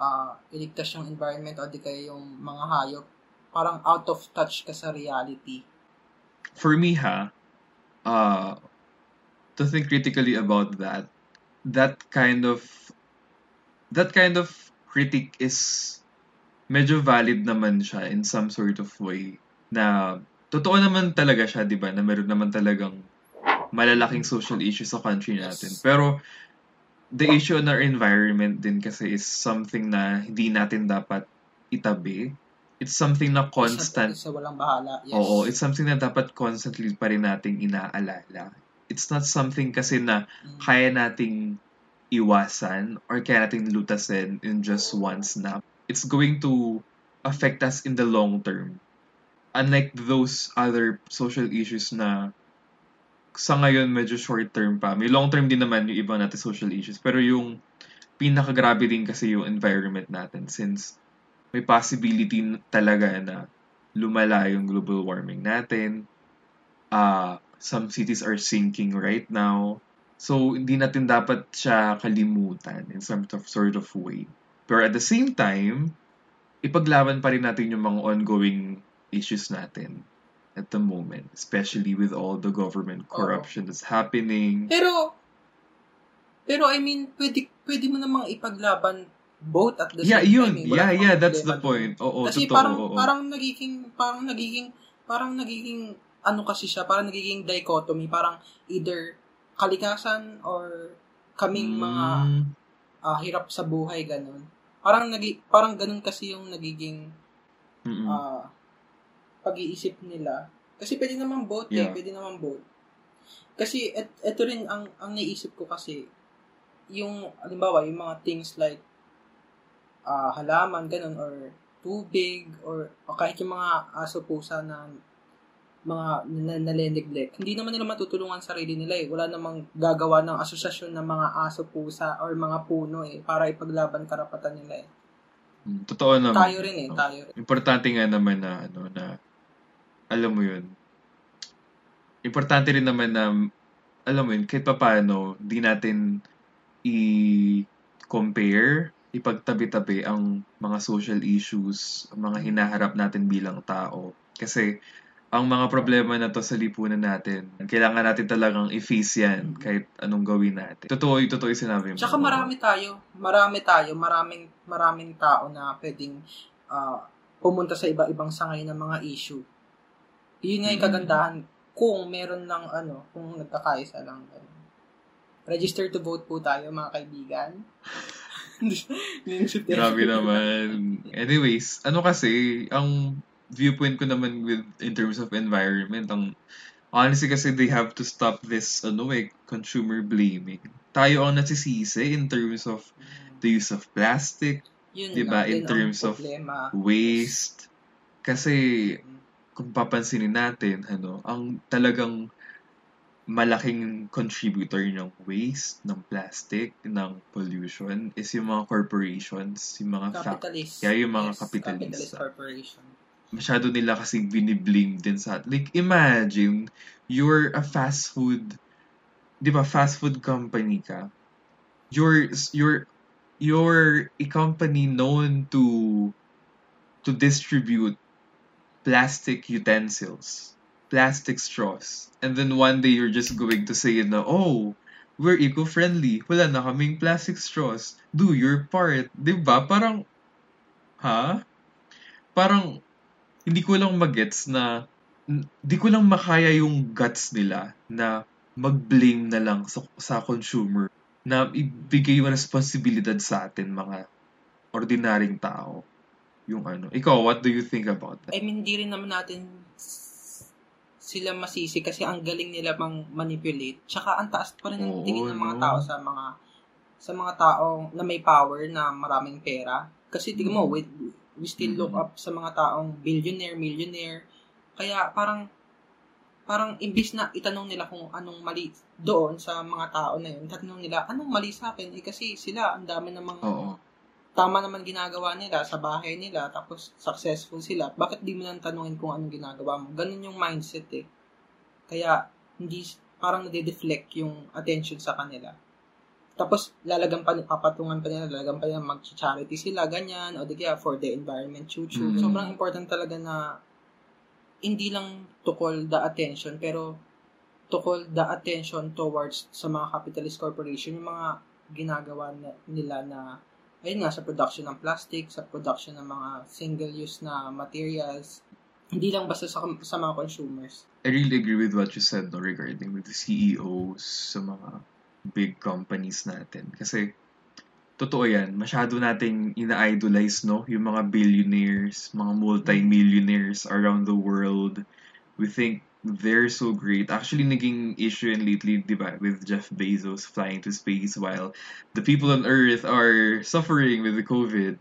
ah, iligtas yung environment o di kaya yung mga hayop, parang out of touch ka sa reality.
for me ha, uh, to think critically about that, that kind of that kind of critic is medyo valid naman siya in some sort of way na totoo naman talaga siya, 'di ba? Na meron naman talagang malalaking social issues sa country natin. Pero the issue on our environment din kasi is something na hindi natin dapat itabi. It's something na constant
Isa, isa walang bahala. Yes.
Oo, it's something na dapat constantly pa rin nating inaalala. It's not something kasi na
Mm.
kaya nating iwasan or kaya nating lutasin in just one snap. It's going to affect us in the long term. Unlike those other social issues na sa ngayon medyo short term pa. May long term din naman yung ibang natin social issues. Pero yung pinakagrabe din kasi yung environment natin since may possibility talaga na lumala yung global warming natin. Uh, some cities are sinking right now. So, hindi natin dapat siya kalimutan in some sort of way. Pero at the same time, ipaglaban pa rin natin yung mga ongoing issues natin at the moment, especially with all the government corruption that's happening.
Pero, pero I mean, pwede, pwede mo namang ipaglaban both at the
Yeah,
same
yun.
time. eh. Wala
Yeah, yeah, that's the point. Oo,
Kasi
totoo.
parang,
oo.
parang nagiging, parang nagiging, parang nagiging, ano kasi siya, parang nagiging dichotomy, parang either kalikasan or kaming mga
Mm,
ah, hirap sa buhay, ganun. Parang, nagi, parang ganun kasi yung nagiging
mm-mm.
ah, pag-iisip nila. Kasi pwede naman both eh,
Yeah.
pwede naman both. Kasi et, eto rin ang ang naisip ko kasi yung halimbawa yung mga things like ah halaman ganun or tubig or, o kahit yung mga aso pusa na mga na, naleneglect, hindi naman nila matutulungan sarili nila eh. Wala namang gagawa ng asosasyon ng mga aso pusa or mga puno eh para ipaglaban karapatan nila eh.
Mm, Totoo naman.
Tayo rin eh, tayo rin.
Importante nga naman na, ano, na, alam mo yun, importante rin naman na, alam mo yun, kahit pa paano, di natin i-compare, ipagtabi-tabi ang mga social issues, ang mga hinaharap natin bilang tao. Kasi, ang mga problema na to sa lipunan natin, kailangan natin talagang i-face yan kahit anong gawin natin. Totoo, yung totoo yung sinabi mo.
Tsaka marami tayo, marami tayo, maraming maraming tao na pwedeng ah, pumunta sa iba-ibang sangay ng mga issue. Yun nga yung
Mm.
kagandahan kung meron lang ano, kung nagkakaisa lang. ganun. Register to vote po tayo mga kaibigan.
Grabe naman. Anyways, ano kasi, ang viewpoint ko naman with in terms of environment, ang honestly kasi they have to stop this ano eh, consumer blaming. Tayo ang nasisisi in terms of the use of plastic,
Yun lang din
in terms of waste. Kasi kung papansinin natin, ano, ang talagang malaking contributor ng waste, ng plastic, ng pollution is yung mga corporations, yung mga
Capitalist.
Yeah, yung mga
yes,
capitalista.
Capitalist corporation.
Masyado nila kasi biniblame din sa like imagine you're a fast food 'di ba fast food company ka. You're you're you're a company known to to distribute plastic utensils plastic straws. And then one day you're just going to say na oh we're eco-friendly. Wala na kaming plastic straws. Do your part. 'di ba? Parang ha? Parang hindi ko lang magets na hindi ko lang makaya yung guts nila na mag-blame na lang sa, sa consumer na ibigay yung responsibilidad sa atin mga ordinaryong tao yung ano ikaw what do you think about that
I mean, di rin naman natin sila masisi kasi ang galing nila mang manipulate. Tsaka ang taas pa rin ng
Oo,
tingin ng mga
no?
tao sa mga sa mga taong na may power na maraming pera. Kasi tingnan mo,
Mm.
We, still look
Mm.
up sa mga taong billionaire, millionaire. Kaya parang parang imbis na itanong nila kung anong mali doon sa mga tao na yun, tatanong nila, anong mali sa akin? Eh kasi sila, ang dami namang
oo
tama naman ginagawa nila sa bahay nila, tapos successful sila, bakit di mo lang tanungin kung anong ginagawa mo? Ganun yung mindset eh. Kaya, hindi, parang nade-deflect yung attention sa kanila. Tapos, lalagan pa, papatungan pa nila, lalagan pa nila mag-charity sila, ganyan, o di kaya for the environment, chuchu.
Mm.
Sobrang important talaga na hindi lang to call the attention, pero to call the attention towards sa mga capitalist corporation, yung mga ginagawa na, nila na ayun nga, sa production ng plastic, sa production ng mga single-use na materials, hindi lang basta sa, sa mga consumers.
I really agree with what you said no, regarding with the CEOs sa mga big companies natin. Kasi, totoo yan, masyado nating ina-idolize, no? Yung mga billionaires, mga multi-millionaires around the world. We think they're so great. Actually, naging issue yan lately, di ba, with Jeff Bezos flying to space while the people on Earth are suffering with the COVID.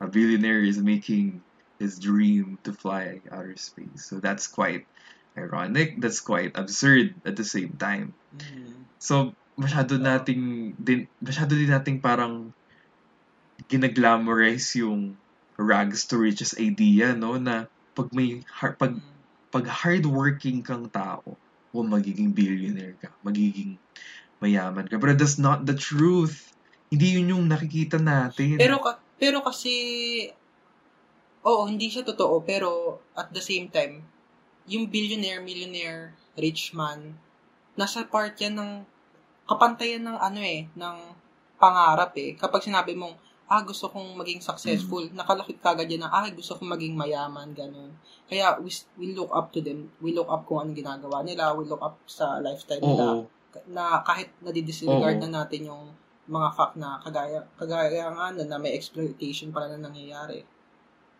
A billionaire is making his dream to fly outer space. So that's quite ironic. That's quite absurd at the same time. Mm-hmm. So, masyado nating din masyado din nating parang ginaglamorize yung rags to riches idea no? Na pag may har- pag pag hardworking kang tao o magiging billionaire ka magiging mayaman ka. But that's not the truth. Hindi yun yung nakikita natin.
Pero pero kasi Oo, hindi siya totoo, pero at the same time, yung billionaire, millionaire, rich man, nasa part yan ng kapantayan ng ano eh, ng pangarap eh. Kapag sinabi mong, ah, gusto kong maging successful, mm. nakalakit kagad yan na, ah, gusto kong maging mayaman, ganun. Kaya we, we look up to them. We look up kung anong ginagawa nila. We look up sa lifestyle nila.
Oo.
Na kahit nadidisregard na natin yung mga fact na kagaya, kagaya nga na, na may exploitation pala na nangyayari.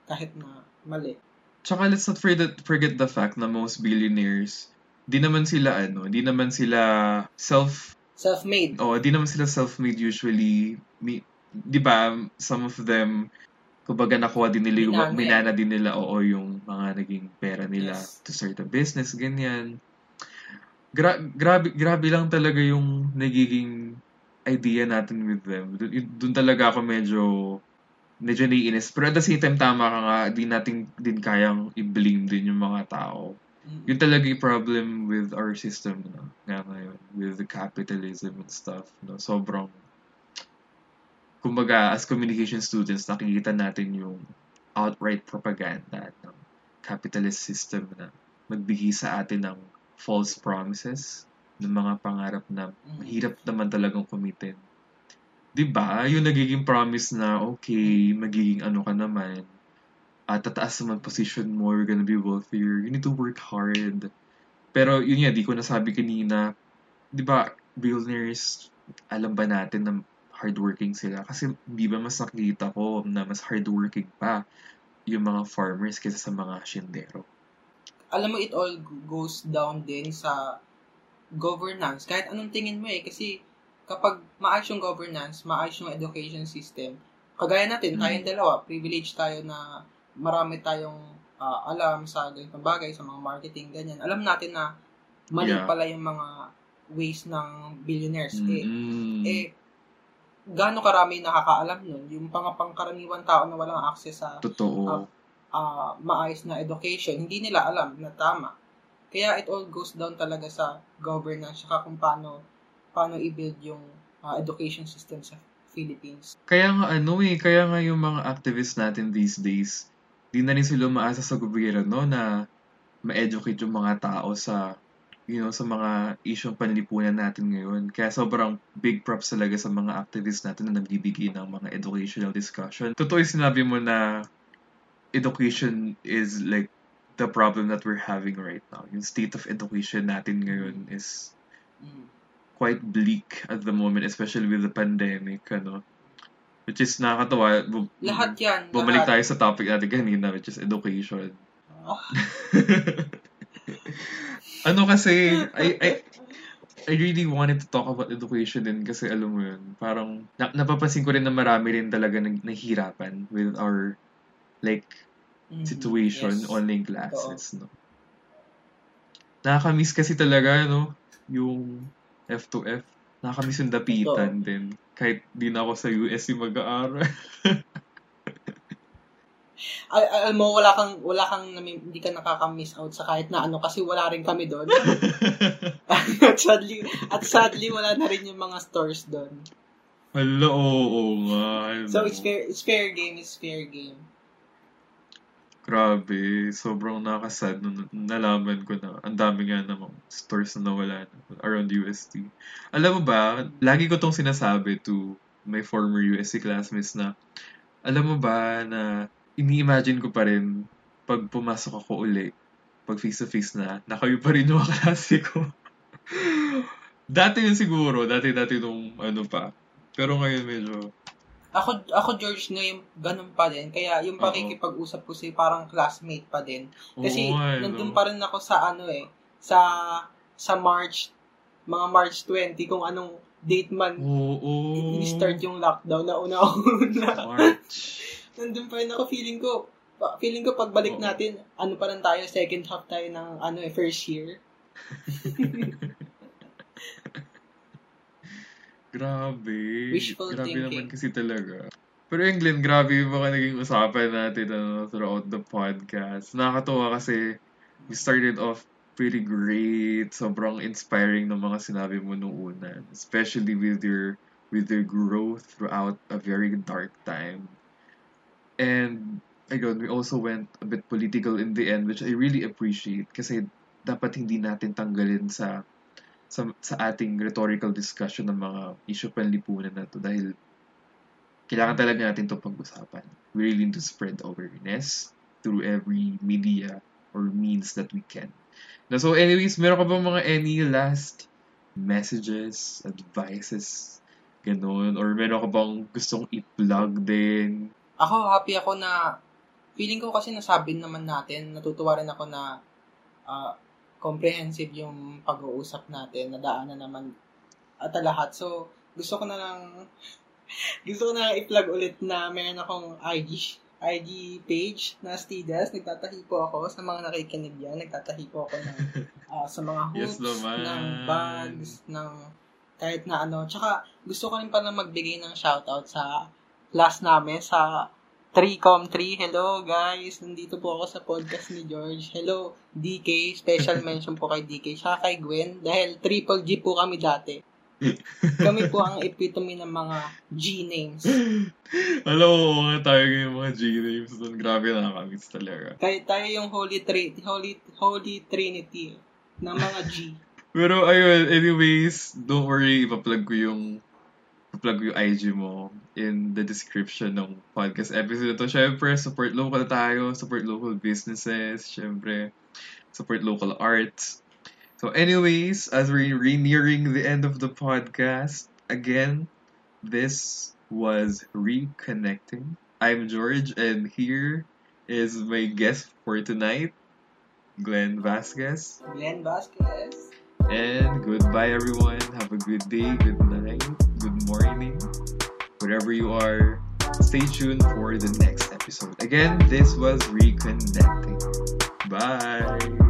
Kahit na mali.
Tsaka let's not forget, forget the fact na most billionaires, di naman sila ano, di naman sila self
self-made.
Oh, di naman sila self-made usually. Mi, 'di ba? Some of them kumbaga nakuha din nila yung
Minana.
minana din nila oo yung mga naging pera nila
Yes.
to start a business ganyan. Gra- grabe grabe lang talaga yung nagiging idea natin with them. Doon, talaga ako medyo medyo naiinis. Pero at the same time, tama ka nga, di natin din kayang i-blame din yung mga tao. Yun talaga yung problem with our system no? nga ngayon with the capitalism and stuff no sobrang kumbaga as communication students nakikita natin yung outright propaganda ng capitalist system na magbigay sa atin ng false promises ng mga pangarap na
Mm.
mahirap naman talagang kumitin. 'Di ba? Yung nagiging promise na okay, magiging ano ka naman, at tataas naman position mo, you're gonna be wealthier, you need to work hard. Pero yun nga, di ko nasabi kanina, di ba, billionaires, alam ba natin na hardworking sila? Kasi di ba mas nakikita ko na mas hardworking pa yung mga farmers kaysa sa mga hasyendero.
Alam mo, it all goes down din sa governance. Kahit anong tingin mo eh. Kasi kapag maayos yung governance, maayos yung education system, kagaya natin,
Mm.
tayong dalawa, privilege tayo na marami tayong ah, alam sa ganitong bagay, sa mga marketing, ganyan. Alam natin na mali
Yeah.
pala yung mga ways ng billionaires. Eh,
Mm.
eh, gaano karami nakakaalam nun? Yung pang pangkaraniwan tao na walang access sa
Totoo.
ah, maayos na education, hindi nila alam na tama. Kaya it all goes down talaga sa governance saka kung paano paano i-build yung ah, education system sa Philippines.
Kaya nga ano eh, kaya nga yung mga activists natin these days, di na rin sila umaasa sa gobyerno na ma-educate yung mga tao sa you know, sa mga isyong panlipunan natin ngayon. Kaya sobrang big props talaga sa mga activists natin na nagbibigay ng mga educational discussion. Totoo yung sinabi mo na education is like the problem that we're having right now. Yung state of education natin ngayon is
Mm.
quite bleak at the moment, especially with the pandemic, ano. Which is nakakatawa. Bu-
Lahat yan.
Bumalik
lahat.
tayo sa topic natin kanina, which is education.
Ah,
ano kasi, I, I, I really wanted to talk about education din kasi alam mo yun, parang na, napapansin ko rin na marami rin talaga nag, nahihirapan with our like
mhm,
situation,
yes.
online classes, no. Nakakamiss kasi talaga, no, yung F2F. Nakakamiss yung dapitan din. Kahit di na ako sa USC mag-aaral.
Al- al- alam mo, wala kang, wala kang, hindi ka nakaka-miss out sa kahit na ano kasi wala rin kami doon. at sadly, at sadly, wala na rin yung mga stores doon.
Hala, oo, oo nga.
So, it's fair, it's fair game, it's fair game.
Grabe, sobrang nakasad nung nalaman ko na ang dami nga namang stores na nawala na around UST. Alam mo ba, lagi ko tong sinasabi to my former UST classmates na, alam mo ba na ini-imagine ko pa rin pag pumasok ako uli, pag face-to-face na, na kayo pa rin yung kaklase ko. dati yun siguro, dati-dati nung ano pa. Pero ngayon medyo,
Ako, ako George, ngayon, ganun pa din. Kaya yung pakikipag-usap ko si parang classmate pa din. Kasi
eh,
nandun pa rin ako sa ano eh, sa sa March, mga March 20, kung anong date man
Oo.
i-start yung lockdown na una-una.
March.
nandun pa rin ako, feeling ko, feeling ko pagbalik
Oo.
natin, ano pa rin tayo, second half tayo ng ano eh, first year.
Grabe.
Wishful
grabe
thinking.
naman kasi talaga. Pero yung Glenn, grabe yung mga naging usapan natin ano, throughout the podcast. Nakakatuwa kasi we started off pretty great. Sobrang inspiring ng mga sinabi mo nung una. Especially with your with your growth throughout a very dark time. And ayun, we also went a bit political in the end, which I really appreciate kasi dapat hindi natin tanggalin sa sa, sa ating rhetorical discussion ng mga issue panlipunan na to dahil kailangan talaga natin to pag-usapan. We really need to spread awareness through every media or means that we can. Na, so anyways, meron ka bang mga any last messages, advices, ganun? Or meron ka bang gustong i-plug din?
Ako, happy ako na, feeling ko kasi nasabi naman natin, natutuwa rin ako na uh, comprehensive yung pag-uusap natin, nadaanan naman at lahat. So, gusto ko na lang, gusto ko na i-plug ulit na meron akong IG, IG page na Stidas. Nagtatahi po ako sa mga nakikinig yan. Nagtatahi po ako ng, uh, sa mga hoops,
Yes naman.
ng bags, ng kahit na ano. Tsaka, gusto ko rin pala magbigay ng shoutout sa class namin, sa 3com3. Hello, guys. Nandito po ako sa podcast ni George. Hello, DK. Special mention po kay DK. Tsaka kay Gwen. Dahil triple G po kami dati. Kami po ang epitome ng mga G names.
Alam mo, oo nga tayo yung mga G-names doon. Grabe nakakamiss talaga.
Tayo, tayo yung Holy, Tri- Holy, Holy Trinity ng mga G.
Pero ayun, anyways, don't worry, ipa-plug ko yung ko yung IG mo in the description ng podcast episode na to. Siyempre, support local tayo, support local businesses, siyempre, support local arts. So anyways, as we're re- nearing the end of the podcast, again, this was Reconnecting. I'm George, and here is my guest for tonight, Glenn Vasquez.
Glenn Vasquez.
And goodbye, everyone. Have a good day, good night, good morning, wherever you are. Stay tuned for the next episode. Again, this was Reconnecting. Bye.